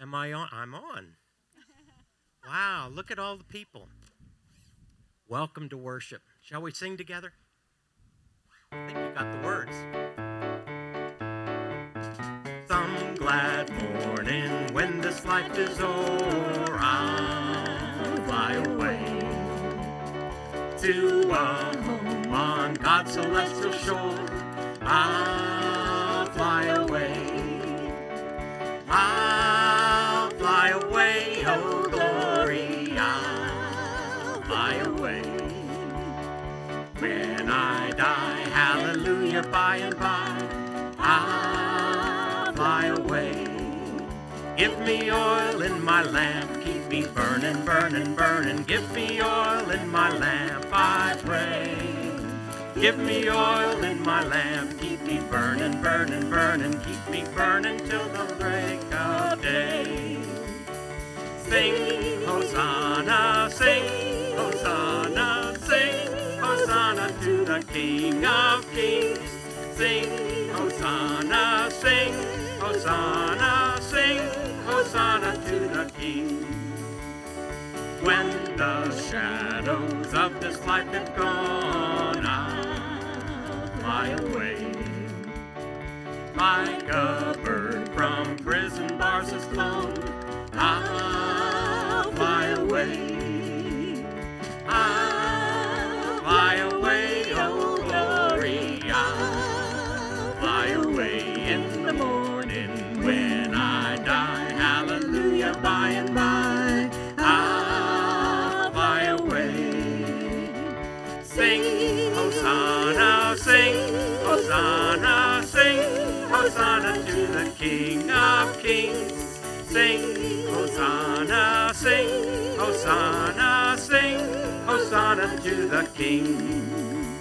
Am I on? I'm on. Wow, look at all the people. Welcome to worship. Shall we sing together? I think you got the words. Some glad morning when this life is o'er, I'll fly away to a home on God's celestial shore. I'll die, hallelujah, by and by, I'll fly away. Give me oil in my lamp, keep me burning, burning, burning. Give me oil in my lamp, I pray. Give me oil in my lamp, keep me burning, burning, burning, keep me burning till the break of day. Sing, Hosanna, sing, King of Kings. Sing, Hosanna, sing, Hosanna, sing, Hosanna to the King. When the shadows of this life have gone, I'll fly away. Like a bird from prison bars is flown, I'll To the King.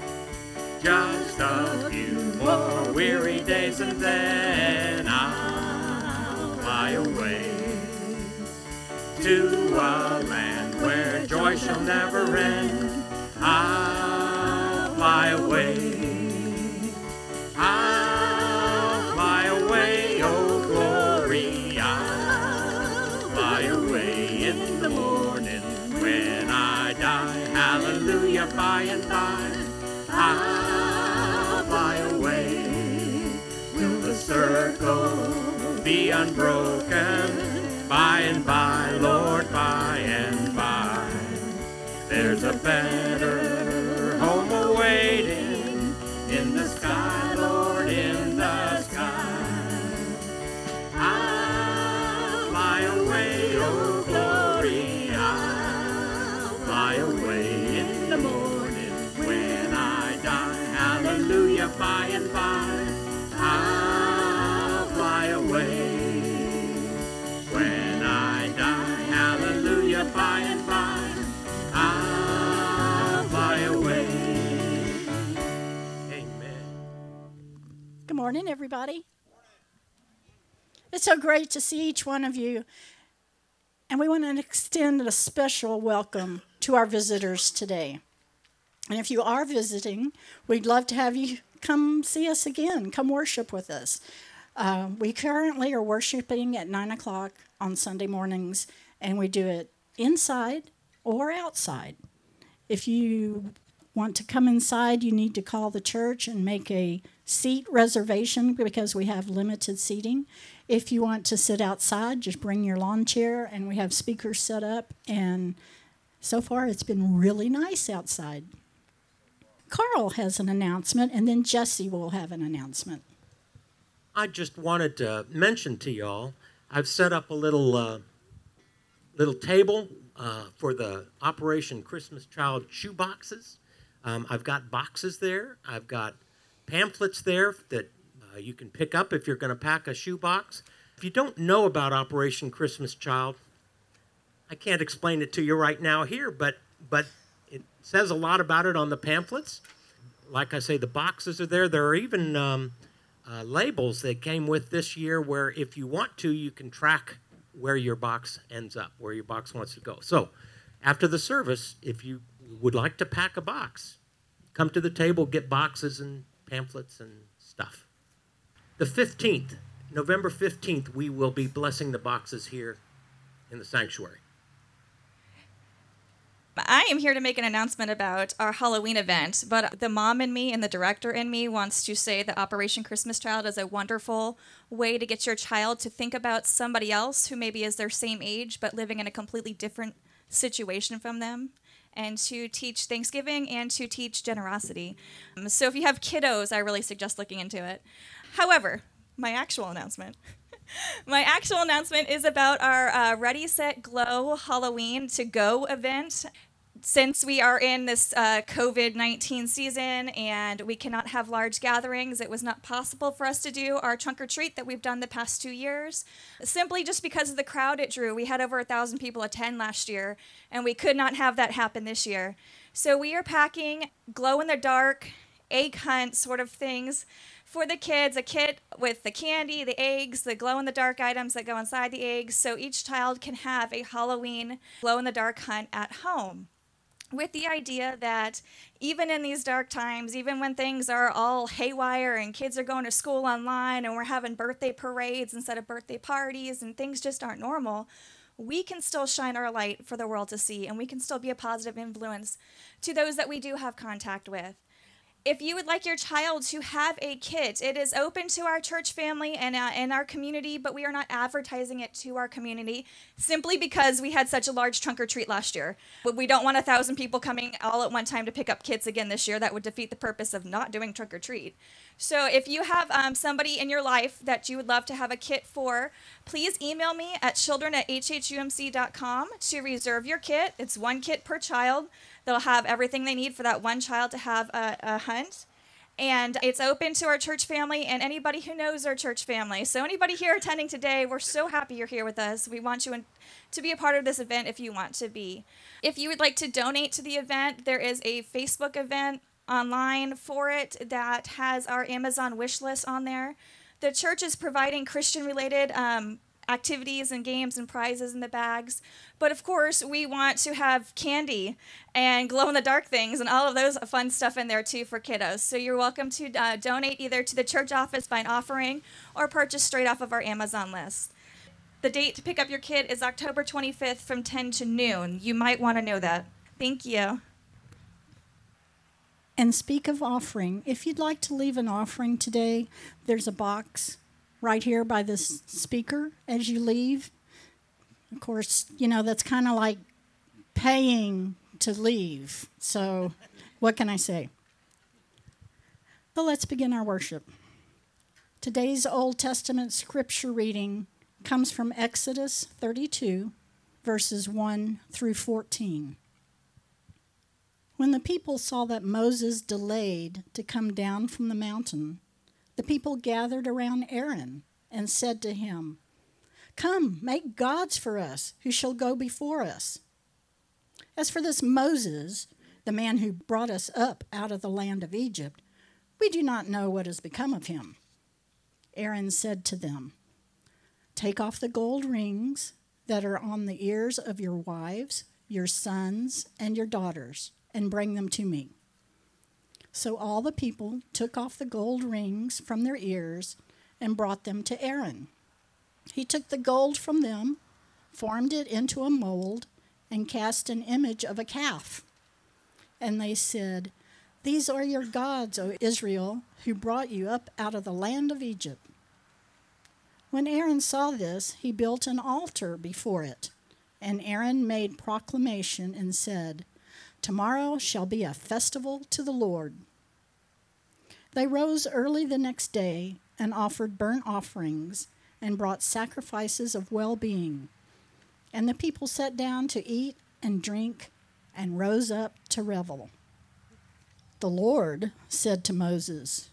Just a few more weary days and then I'll fly away to a land where joy shall never end. I'll fly away. Unbroken by and by, Lord, by and by? There's a better home awaiting in the sky, Lord, in the sky. I'll fly away, oh glory, I'll fly away in the morning when I die. Hallelujah, by and by, morning, everybody. It's so great to see each one of you. And we want to extend a special welcome to our visitors today. And if you are visiting, we'd love to have you come see us again, come worship with us. Uh, we currently are worshiping at 9 o'clock on Sunday mornings, and we do it inside or outside. If you want to come inside, you need to call the church and make a seat reservation because we have limited seating. If you want to sit outside, just bring your lawn chair, and we have speakers set up. And so far, it's been really nice outside. Carl has an announcement, and then Jesse will have an announcement. I just wanted to mention to y'all, I've set up a little uh, little table uh, for the Operation Christmas Child shoe boxes. Um, I've got boxes there. I've got pamphlets there that uh, you can pick up if you're going to pack a shoebox. If you don't know about Operation Christmas Child, I can't explain it to you right now here, but but it says a lot about it on the pamphlets. Like I say, the boxes are there. There are even um, uh, labels that came with this year where if you want to, you can track where your box ends up, where your box wants to go. So after the service, if you would like to pack a box, come to the table, get boxes and pamphlets and stuff. The 15th November 15th, we will be blessing the boxes here in the sanctuary. I am here to make an announcement about our Halloween event, but the mom in me and the director in me wants to say that Operation Christmas Child is a wonderful way to get your child to think about somebody else who maybe is their same age but living in a completely different situation from them and to teach Thanksgiving and to teach generosity. Um, so if you have kiddos, I really suggest looking into it. However, my actual announcement. My actual announcement is about our uh, Ready, Set, Glow Halloween to Go event since we are in this uh, COVID 19 season and we cannot have large gatherings, it was not possible for us to do our trunk or treat that we've done the past two years. Simply just because of the crowd it drew. We had over a thousand people attend last year, and we could not have that happen this year. So we are packing glow in the dark, egg hunt sort of things for the kids a kit with the candy, the eggs, the glow in the dark items that go inside the eggs, so each child can have a Halloween glow in the dark hunt at home with the idea that even in these dark times, even when things are all haywire and kids are going to school online and we're having birthday parades instead of birthday parties and things just aren't normal, we can still shine our light for the world to see and we can still be a positive influence to those that we do have contact with if you would like your child to have a kit, it is open to our church family and, uh, our community, but we are not advertising it to our community simply because we had such a large trunk or treat last year. But we don't want a thousand people coming all at one time to pick up kits again this year. That would defeat the purpose of not doing trunk or treat. So if you have um, somebody in your life that you would love to have a kit for, please email me at children at hhumc.com to reserve your kit. It's one kit per child. They'll have everything they need for that one child to have a, a hunt. And it's open to our church family and anybody who knows our church family. So, anybody here attending today, we're so happy you're here with us. We want you in, to be a part of this event if you want to be. If you would like to donate to the event, there is a Facebook event online for it that has our Amazon wish list on there. The church is providing Christian related um, activities and games and prizes in the bags. But of course, we want to have candy and glow in the dark things and all of those fun stuff in there too for kiddos. So you're welcome to uh, donate either to the church office by an offering or purchase straight off of our Amazon list. The date to pick up your kit is October 25th from 10 to noon. You might want to know that. Thank you. And speak of offering, if you'd like to leave an offering today, there's a box right here by this speaker as you leave. Of course, you know, that's kind of like paying to leave. So, what can I say? But let's begin our worship. Today's Old Testament scripture reading comes from Exodus 32, verses 1 through 14. When the people saw that Moses delayed to come down from the mountain, the people gathered around Aaron and said to him, Come, make gods for us who shall go before us. As for this Moses, the man who brought us up out of the land of Egypt, we do not know what has become of him. Aaron said to them, Take off the gold rings that are on the ears of your wives, your sons, and your daughters, and bring them to me. So all the people took off the gold rings from their ears and brought them to Aaron. He took the gold from them, formed it into a mold, and cast an image of a calf. And they said, These are your gods, O Israel, who brought you up out of the land of Egypt. When Aaron saw this, he built an altar before it. And Aaron made proclamation and said, Tomorrow shall be a festival to the Lord. They rose early the next day and offered burnt offerings and brought sacrifices of well being. And the people sat down to eat and drink and rose up to revel. The Lord said to Moses,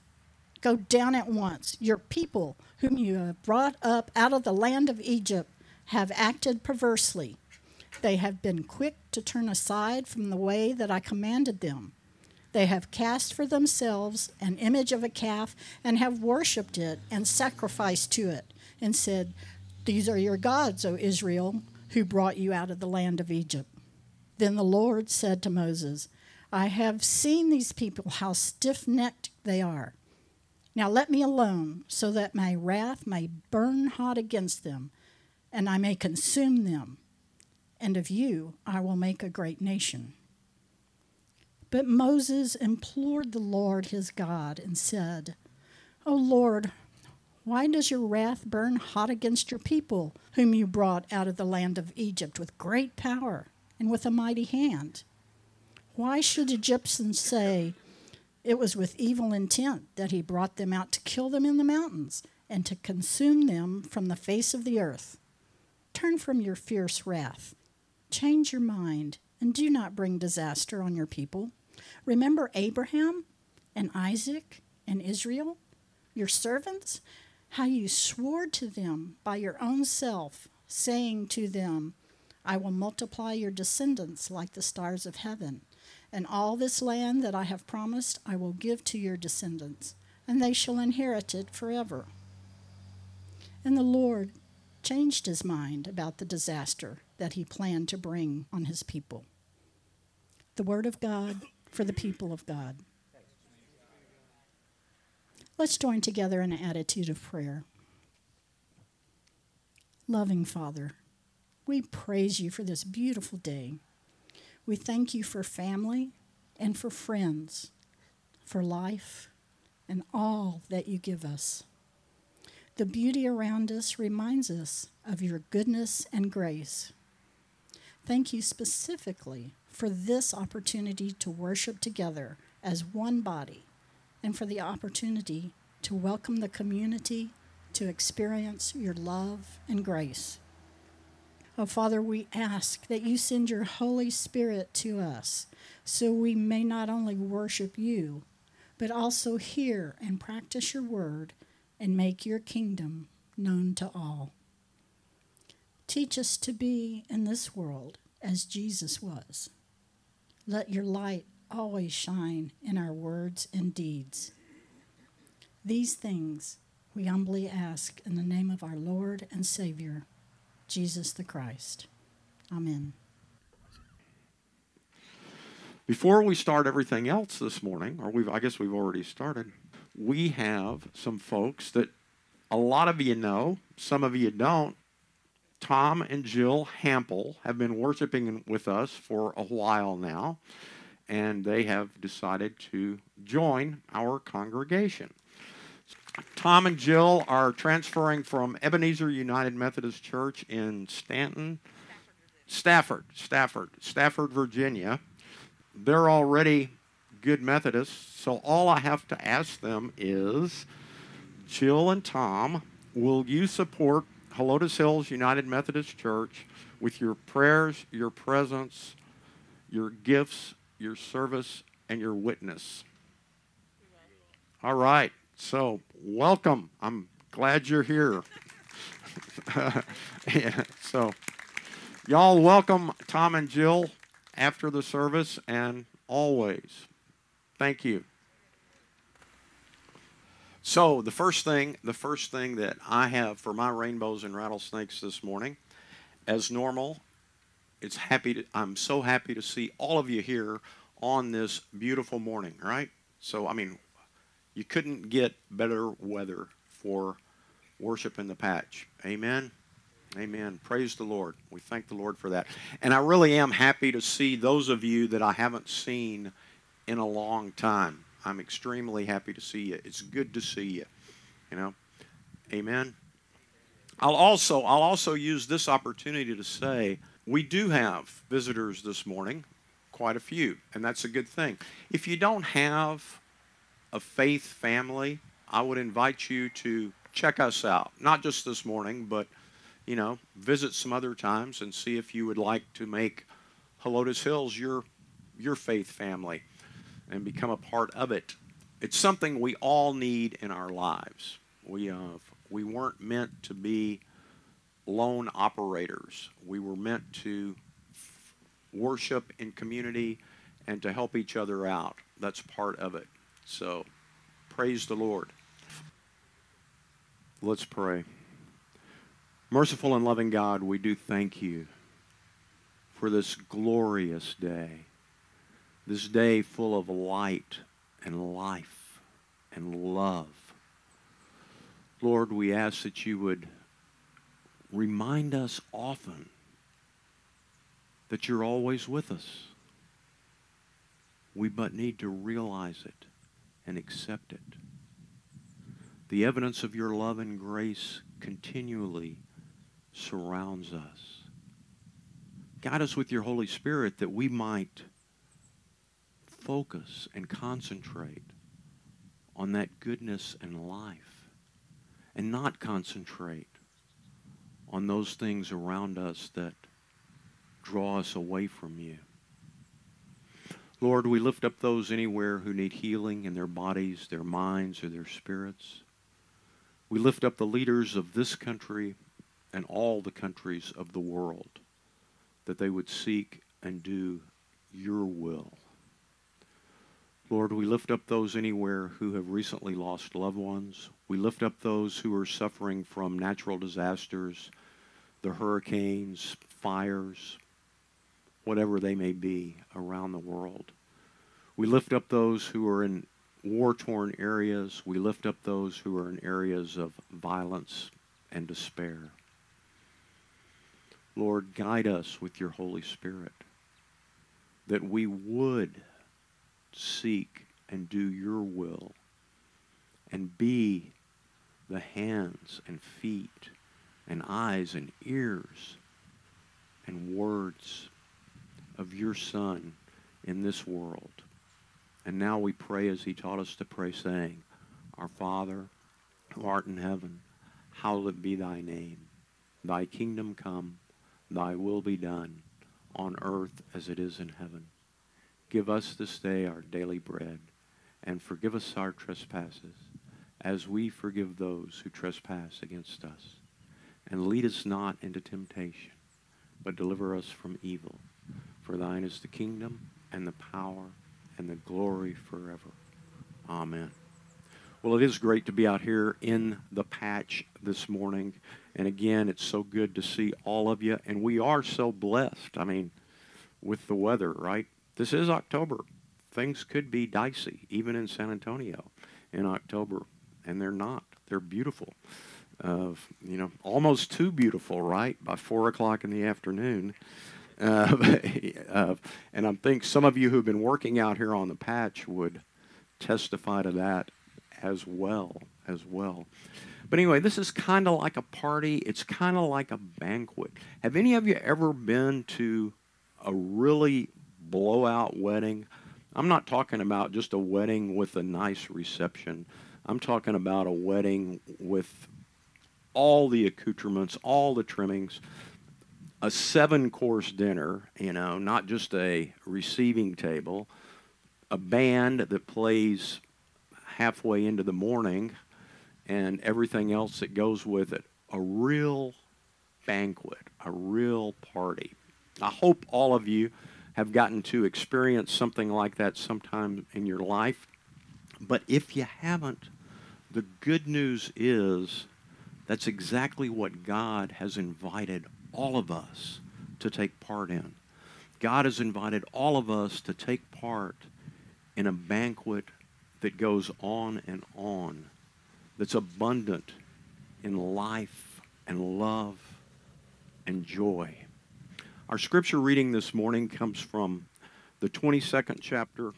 Go down at once. Your people, whom you have brought up out of the land of Egypt, have acted perversely. They have been quick to turn aside from the way that I commanded them. They have cast for themselves an image of a calf and have worshipped it and sacrificed to it and said, These are your gods, O Israel, who brought you out of the land of Egypt. Then the Lord said to Moses, I have seen these people, how stiff necked they are. Now let me alone, so that my wrath may burn hot against them, and I may consume them. And of you I will make a great nation. But Moses implored the Lord his God and said, O Lord, why does your wrath burn hot against your people, whom you brought out of the land of Egypt with great power and with a mighty hand? Why should Egyptians say, It was with evil intent that he brought them out to kill them in the mountains and to consume them from the face of the earth? Turn from your fierce wrath, change your mind, and do not bring disaster on your people. Remember Abraham and Isaac and Israel, your servants, how you swore to them by your own self, saying to them, I will multiply your descendants like the stars of heaven, and all this land that I have promised I will give to your descendants, and they shall inherit it forever. And the Lord changed his mind about the disaster that he planned to bring on his people. The Word of God for the people of God. Let's join together in an attitude of prayer. Loving Father, we praise you for this beautiful day. We thank you for family and for friends, for life, and all that you give us. The beauty around us reminds us of your goodness and grace. Thank you specifically for this opportunity to worship together as one body and for the opportunity to welcome the community to experience your love and grace. Oh, Father, we ask that you send your Holy Spirit to us so we may not only worship you, but also hear and practice your word and make your kingdom known to all. Teach us to be in this world as Jesus was. Let your light always shine in our words and deeds. These things we humbly ask in the name of our Lord and Savior, Jesus the Christ. Amen. Before we start everything else this morning, or we've, I guess we've already started, we have some folks that a lot of you know, some of you don't. Tom and Jill Hample have been worshiping with us for a while now and they have decided to join our congregation. Tom and Jill are transferring from Ebenezer United Methodist Church in Stanton, Stafford, Stafford, Stafford, Virginia. They're already good Methodists, so all I have to ask them is Jill and Tom, will you support Helotes Hills United Methodist Church with your prayers, your presence, your gifts, your service, and your witness. All right. So, welcome. I'm glad you're here. yeah, so, y'all welcome Tom and Jill after the service and always. Thank you. So, the first thing, the first thing that I have for my rainbows and rattlesnakes this morning, as normal, it's happy to, I'm so happy to see all of you here on this beautiful morning, right? So, I mean, you couldn't get better weather for worship in the patch. Amen. Amen. Praise the Lord. We thank the Lord for that. And I really am happy to see those of you that I haven't seen in a long time. I'm extremely happy to see you. It's good to see you. You know. Amen. I'll also I'll also use this opportunity to say we do have visitors this morning, quite a few, and that's a good thing. If you don't have a faith family, I would invite you to check us out. Not just this morning, but you know, visit some other times and see if you would like to make Helotes Hills your your faith family and become a part of it. It's something we all need in our lives. We uh, we weren't meant to be lone operators. We were meant to worship in community and to help each other out. That's part of it. So, praise the Lord. Let's pray. Merciful and loving God, we do thank you for this glorious day, this day full of light and life and love Lord, we ask that you would remind us often that you're always with us. We but need to realize it and accept it. The evidence of your love and grace continually surrounds us. Guide us with your Holy Spirit that we might focus and concentrate on that goodness and life and not concentrate on those things around us that draw us away from you. Lord, we lift up those anywhere who need healing in their bodies, their minds, or their spirits. We lift up the leaders of this country and all the countries of the world that they would seek and do your will. Lord, we lift up those anywhere who have recently lost loved ones. We lift up those who are suffering from natural disasters, the hurricanes, fires, whatever they may be around the world. We lift up those who are in war torn areas. We lift up those who are in areas of violence and despair. Lord, guide us with your Holy Spirit that we would seek and do your will and be the hands and feet and eyes and ears and words of your Son in this world. And now we pray as he taught us to pray, saying, Our Father, who art in heaven, hallowed be thy name. Thy kingdom come, thy will be done, on earth as it is in heaven. Give us this day our daily bread, and forgive us our trespasses, as we forgive those who trespass against us. And lead us not into temptation, but deliver us from evil. For thine is the kingdom, and the power, and the glory forever. Amen. Well, it is great to be out here in the patch this morning. And again, it's so good to see all of you. And we are so blessed. I mean, with the weather, right? This is October. Things could be dicey, even in San Antonio in October. And they're not. They're beautiful. Uh, you know, almost too beautiful, right? By 4 o'clock in the afternoon. Uh, and I think some of you who've been working out here on the patch would testify to that as well, as well. But anyway, this is kind of like a party. It's kind of like a banquet. Have any of you ever been to a really blowout wedding? I'm not talking about just a wedding with a nice reception. I'm talking about a wedding with all the accoutrements, all the trimmings, a seven course dinner, you know, not just a receiving table, a band that plays halfway into the morning, and everything else that goes with it. A real banquet, a real party. I hope all of you have gotten to experience something like that sometime in your life. But if you haven't, the good news is that's exactly what God has invited all of us to take part in. God has invited all of us to take part in a banquet that goes on and on, that's abundant in life and love and joy. Our scripture reading this morning comes from the 22nd chapter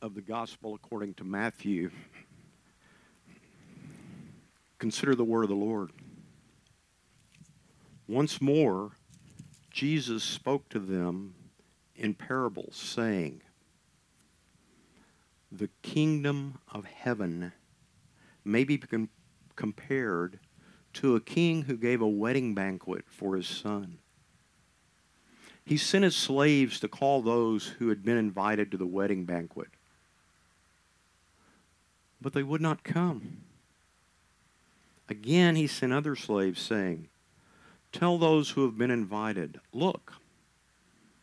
of the Gospel according to Matthew. Consider the word of the Lord. Once more, Jesus spoke to them in parables, saying, The kingdom of heaven may be com- compared to a king who gave a wedding banquet for his son. He sent his slaves to call those who had been invited to the wedding banquet, but they would not come. Again, he sent other slaves, saying, Tell those who have been invited, Look,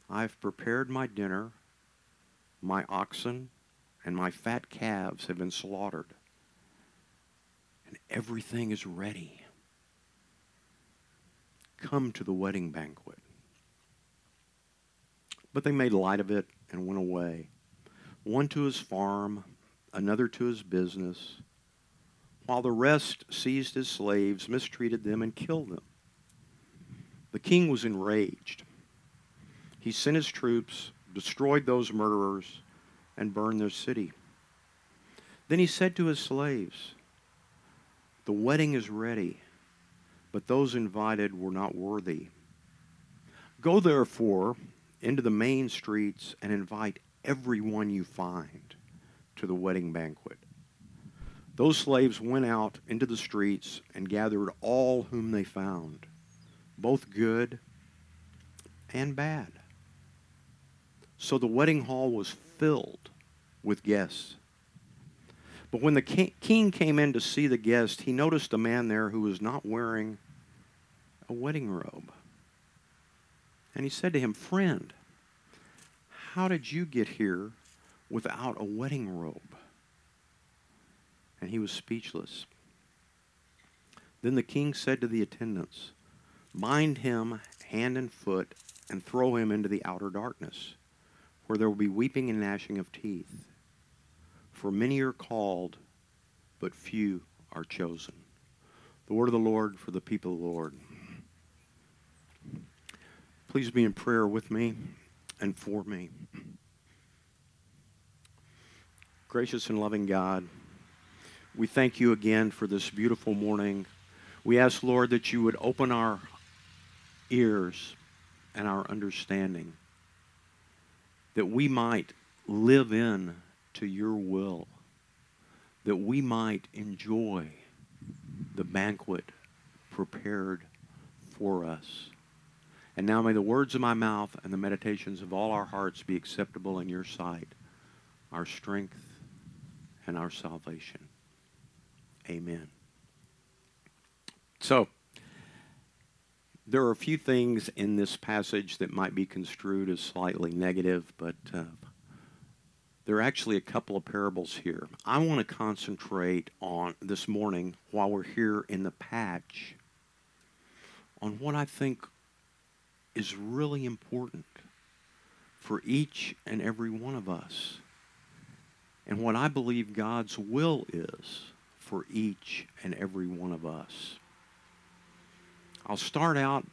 I've prepared my dinner, my oxen and my fat calves have been slaughtered, and everything is ready. Come to the wedding banquet. But they made light of it and went away, one to his farm, another to his business while the rest seized his slaves, mistreated them, and killed them. The king was enraged. He sent his troops, destroyed those murderers, and burned their city. Then he said to his slaves, The wedding is ready, but those invited were not worthy. Go therefore into the main streets and invite everyone you find to the wedding banquet. Those slaves went out into the streets and gathered all whom they found, both good and bad. So the wedding hall was filled with guests. But when the king came in to see the guest, he noticed a man there who was not wearing a wedding robe. And he said to him, Friend, how did you get here without a wedding robe? And he was speechless. Then the king said to the attendants, Bind him hand and foot and throw him into the outer darkness, where there will be weeping and gnashing of teeth. For many are called, but few are chosen. The word of the Lord for the people of the Lord. Please be in prayer with me and for me. Gracious and loving God, we thank you again for this beautiful morning. We ask, Lord, that you would open our ears and our understanding, that we might live in to your will, that we might enjoy the banquet prepared for us. And now may the words of my mouth and the meditations of all our hearts be acceptable in your sight, our strength and our salvation. Amen. So, there are a few things in this passage that might be construed as slightly negative, but uh, there are actually a couple of parables here. I want to concentrate on this morning while we're here in the patch on what I think is really important for each and every one of us and what I believe God's will is for each and every one of us. I'll start out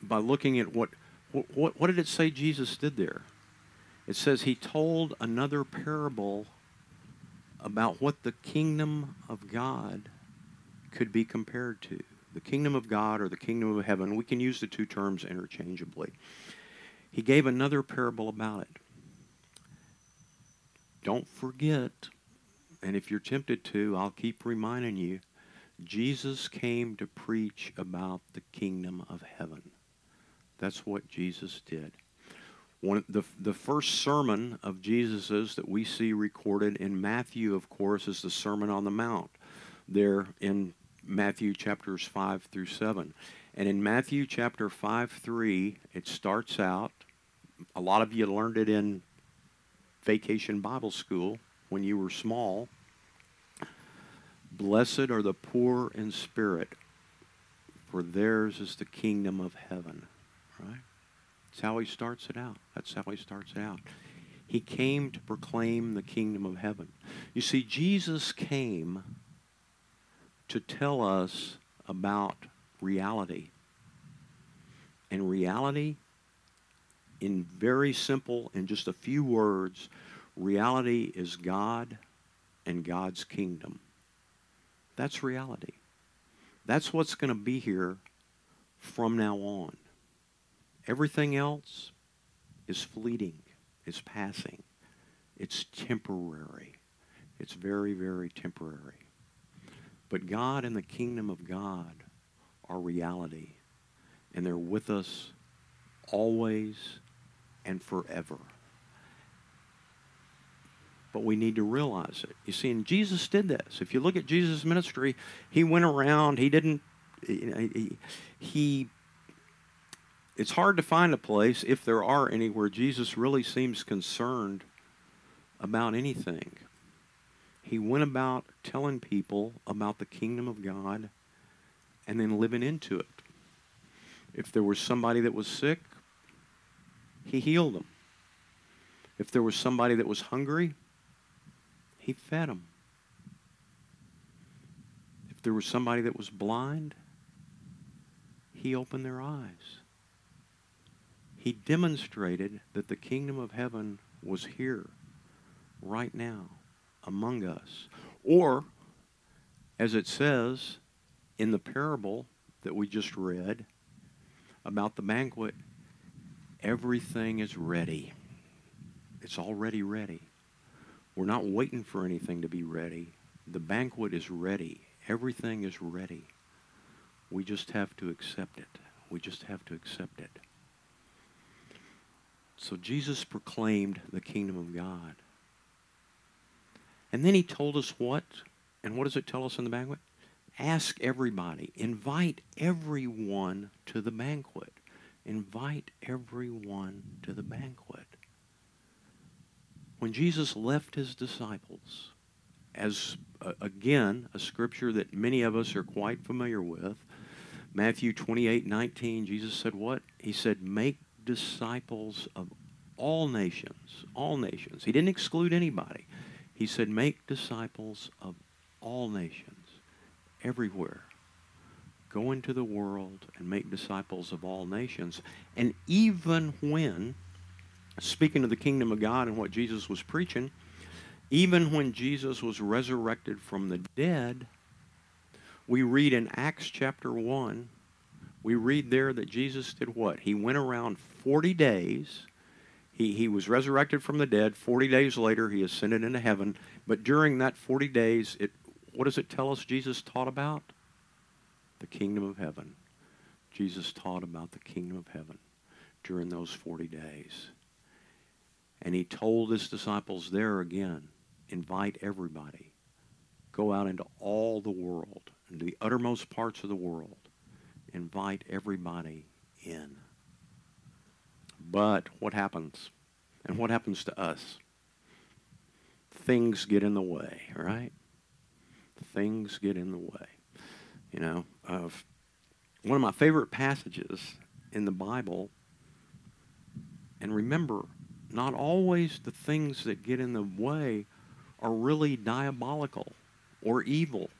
by looking at what, what, what did it say Jesus did there? It says he told another parable about what the kingdom of God could be compared to. The kingdom of God or the kingdom of heaven, we can use the two terms interchangeably. He gave another parable about it. Don't forget, and if you're tempted to, I'll keep reminding you Jesus came to preach about the kingdom of heaven. That's what Jesus did. One, the, the first sermon of Jesus's that we see recorded in Matthew, of course, is the Sermon on the Mount, there in Matthew chapters 5 through 7. And in Matthew chapter 5 3, it starts out, a lot of you learned it in vacation Bible school when you were small. Blessed are the poor in spirit, for theirs is the kingdom of heaven. Right? That's how he starts it out. That's how he starts it out. He came to proclaim the kingdom of heaven. You see, Jesus came to tell us about reality. And reality, in very simple, in just a few words, reality is God and God's kingdom. That's reality. That's what's going to be here from now on. Everything else is fleeting, is passing, it's temporary. It's very, very temporary. But God and the kingdom of God are reality, and they're with us always and forever but we need to realize it. You see, and Jesus did this. If you look at Jesus' ministry, he went around, he didn't, he, he it's hard to find a place, if there are any, where Jesus really seems concerned about anything. He went about telling people about the kingdom of God and then living into it. If there was somebody that was sick, he healed them. If there was somebody that was hungry, he fed them. If there was somebody that was blind, he opened their eyes. He demonstrated that the kingdom of heaven was here, right now, among us. Or, as it says in the parable that we just read about the banquet, everything is ready. It's already ready. We're not waiting for anything to be ready. The banquet is ready. Everything is ready. We just have to accept it. We just have to accept it. So Jesus proclaimed the kingdom of God. And then he told us what? And what does it tell us in the banquet? Ask everybody. Invite everyone to the banquet. Invite everyone to the banquet. When Jesus left his disciples, as uh, again, a scripture that many of us are quite familiar with, Matthew 28 19, Jesus said what? He said, Make disciples of all nations. All nations. He didn't exclude anybody. He said, Make disciples of all nations, everywhere. Go into the world and make disciples of all nations. And even when, speaking of the kingdom of God and what Jesus was preaching, even when Jesus was resurrected from the dead, we read in Acts chapter 1, we read there that Jesus did what? He went around 40 days. He, he was resurrected from the dead. 40 days later, he ascended into heaven. But during that 40 days, it, what does it tell us Jesus taught about? The kingdom of heaven. Jesus taught about the kingdom of heaven during those 40 days. And he told his disciples there again invite everybody. Go out into all the world, into the uttermost parts of the world. Invite everybody in. But what happens? And what happens to us? Things get in the way, right? Things get in the way. You know, of one of my favorite passages in the Bible, and remember, not always the things that get in the way are really diabolical or evil.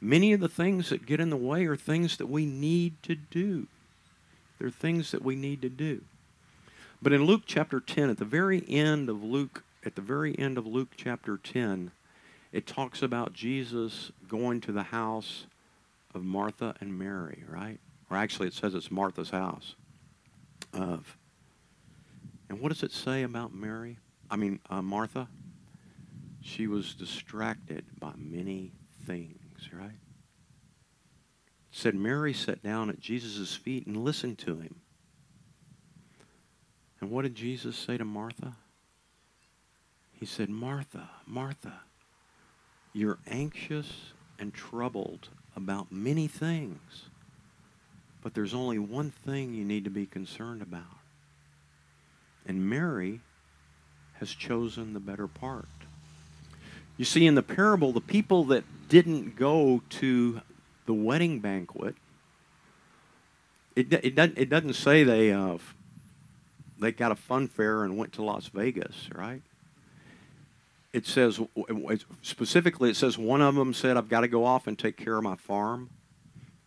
Many of the things that get in the way are things that we need to do. They're things that we need to do. But in Luke chapter 10, at the very end of Luke, at the very end of Luke chapter 10, it talks about Jesus going to the house of Martha and Mary, right? Or actually, it says it's Martha's house. Of. And what does it say about Mary? I mean, uh, Martha? She was distracted by many things, right? It said Mary sat down at Jesus' feet and listened to him. And what did Jesus say to Martha? He said, Martha, Martha, you're anxious and troubled about many things, but there's only one thing you need to be concerned about. And Mary has chosen the better part. You see, in the parable, the people that didn't go to the wedding banquet, it, it, doesn't, it doesn't say they, uh, they got a fun fair and went to Las Vegas, right? It says, specifically, it says one of them said, I've got to go off and take care of my farm.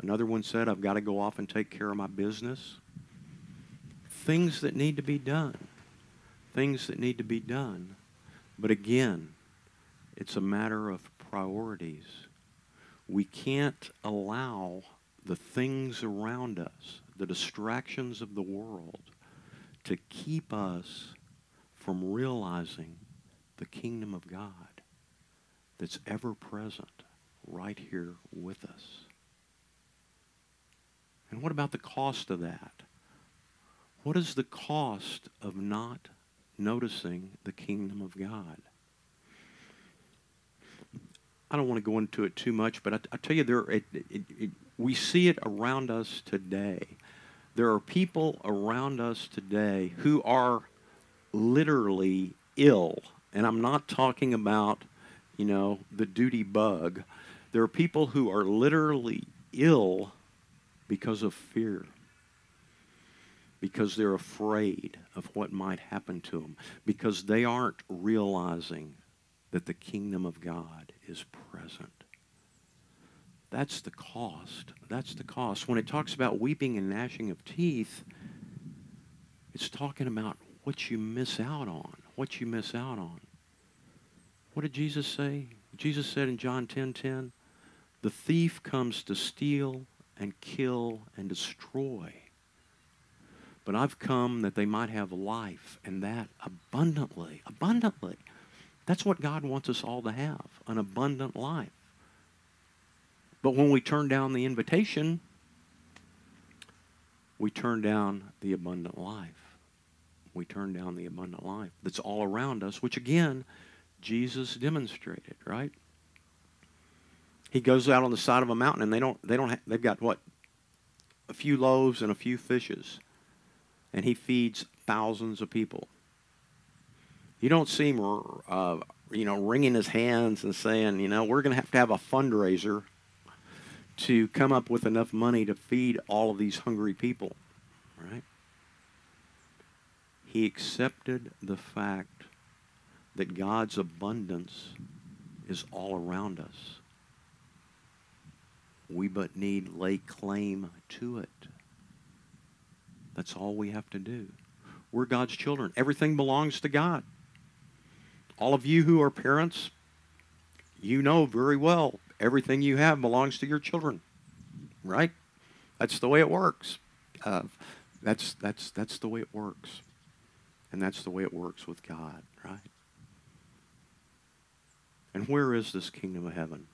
Another one said, I've got to go off and take care of my business. Things that need to be done. Things that need to be done. But again, it's a matter of priorities. We can't allow the things around us, the distractions of the world, to keep us from realizing the kingdom of God that's ever present right here with us. And what about the cost of that? What is the cost of not noticing the kingdom of God? I don't want to go into it too much, but I, I tell you, there it, it, it, we see it around us today. There are people around us today who are literally ill, and I'm not talking about, you know, the duty bug. There are people who are literally ill because of fear, because they're afraid of what might happen to them, because they aren't realizing that the kingdom of God is present. That's the cost. That's the cost. When it talks about weeping and gnashing of teeth, it's talking about what you miss out on. What you miss out on. What did Jesus say? Jesus said in John 10:10, 10, 10, "The thief comes to steal and kill and destroy. But I've come that they might have life and that abundantly, abundantly." That's what God wants us all to have, an abundant life. But when we turn down the invitation, we turn down the abundant life. We turn down the abundant life that's all around us, which again, Jesus demonstrated, right? He goes out on the side of a mountain and they don't they don't have, they've got what? A few loaves and a few fishes. And he feeds thousands of people. You don't see him uh, you know wringing his hands and saying, you know, we're going to have to have a fundraiser to come up with enough money to feed all of these hungry people, right? He accepted the fact that God's abundance is all around us. We but need lay claim to it. That's all we have to do. We're God's children. Everything belongs to God. All of you who are parents, you know very well everything you have belongs to your children, right? That's the way it works. Uh, that's that's that's the way it works, and that's the way it works with God, right? And where is this kingdom of heaven?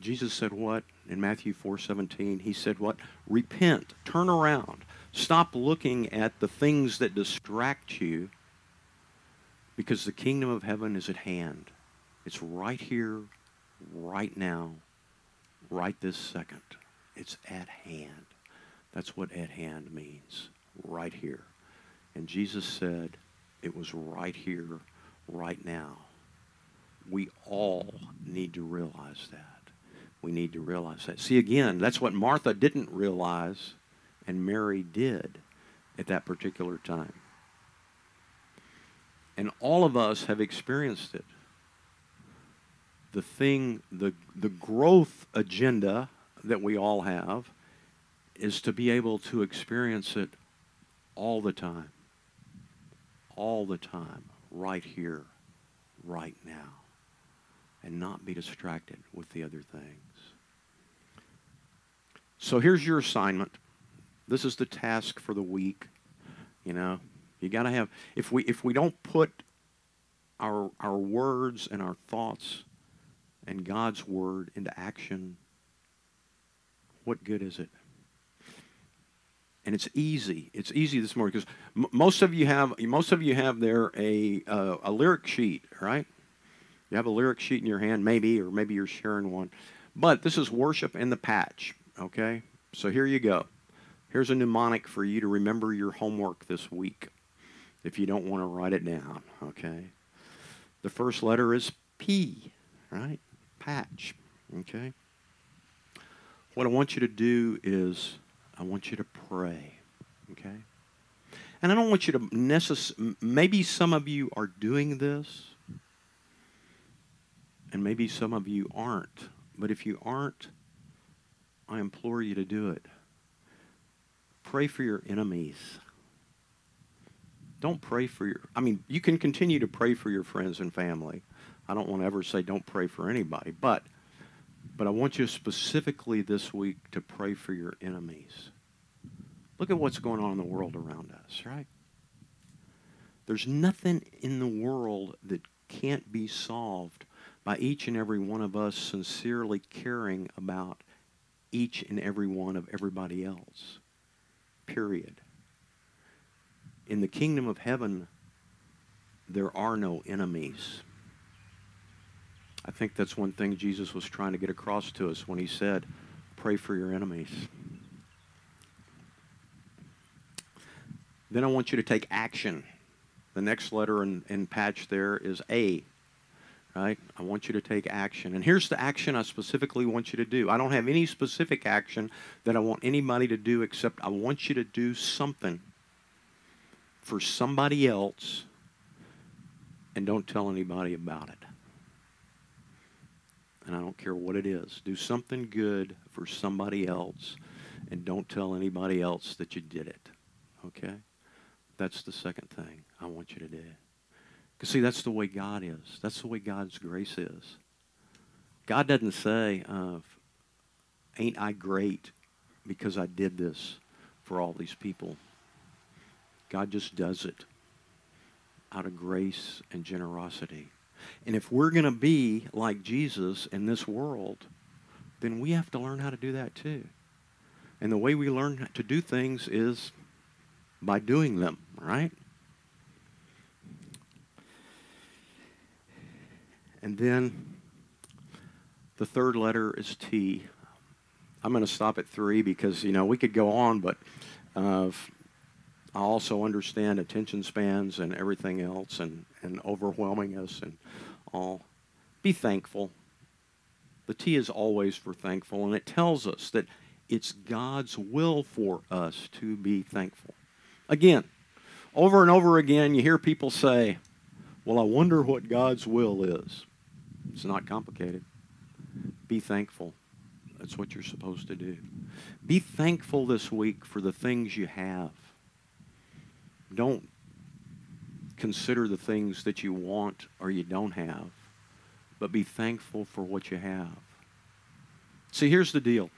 Jesus said what in Matthew 4:17? He said what? Repent, turn around. Stop looking at the things that distract you because the kingdom of heaven is at hand. It's right here, right now, right this second. It's at hand. That's what at hand means. Right here. And Jesus said it was right here, right now. We all need to realize that. We need to realize that. See, again, that's what Martha didn't realize and Mary did at that particular time. And all of us have experienced it the thing, the, the growth agenda that we all have is to be able to experience it all the time. All the time. Right here, right now. And not be distracted with the other things. So here's your assignment. This is the task for the week. You know, you got to have if we if we don't put our our words and our thoughts and God's word into action, what good is it? And it's easy. It's easy this morning because m- most of you have most of you have there a uh, a lyric sheet, right? You have a lyric sheet in your hand, maybe, or maybe you're sharing one. But this is worship in the patch, okay? So here you go. Here's a mnemonic for you to remember your homework this week if you don't want to write it down, okay? The first letter is P, right? Patch. Okay? What I want you to do is I want you to pray. Okay? And I don't want you to necessarily, maybe some of you are doing this, and maybe some of you aren't. But if you aren't, I implore you to do it. Pray for your enemies. Don't pray for your, I mean, you can continue to pray for your friends and family. I don't want to ever say don't pray for anybody, but but I want you specifically this week to pray for your enemies. Look at what's going on in the world around us, right? There's nothing in the world that can't be solved by each and every one of us sincerely caring about each and every one of everybody else. Period. In the kingdom of heaven, there are no enemies. I think that's one thing Jesus was trying to get across to us when he said, pray for your enemies. Then I want you to take action. The next letter in, in patch there is A. Right? I want you to take action. And here's the action I specifically want you to do. I don't have any specific action that I want anybody to do except I want you to do something for somebody else and don't tell anybody about it. And I don't care what it is. Do something good for somebody else, and don't tell anybody else that you did it. Okay? That's the second thing I want you to do. Because, see, that's the way God is. That's the way God's grace is. God doesn't say, uh, Ain't I great because I did this for all these people? God just does it out of grace and generosity. And if we're going to be like Jesus in this world, then we have to learn how to do that too. And the way we learn to do things is by doing them, right? And then the third letter is T. I'm going to stop at three because, you know, we could go on, but uh, I also understand attention spans and everything else and, and overwhelming us and all. Be thankful. The T is always for thankful, and it tells us that it's God's will for us to be thankful. Again, over and over again, you hear people say, Well, I wonder what God's will is. It's not complicated. Be thankful. That's what you're supposed to do. Be thankful this week for the things you have. Don't consider the things that you want or you don't have, but be thankful for what you have. See, here's the deal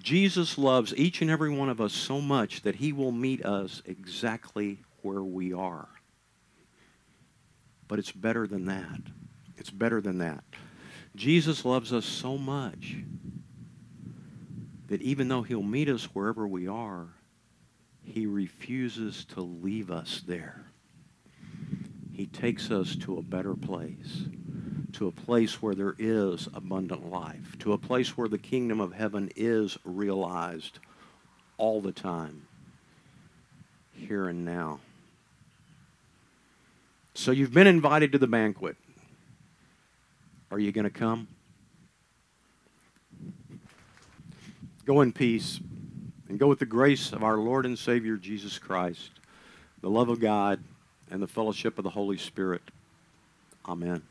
Jesus loves each and every one of us so much that he will meet us exactly where we are. But it's better than that. It's better than that. Jesus loves us so much that even though he'll meet us wherever we are, he refuses to leave us there. He takes us to a better place, to a place where there is abundant life, to a place where the kingdom of heaven is realized all the time, here and now. So you've been invited to the banquet. Are you going to come? Go in peace and go with the grace of our Lord and Savior Jesus Christ, the love of God, and the fellowship of the Holy Spirit. Amen.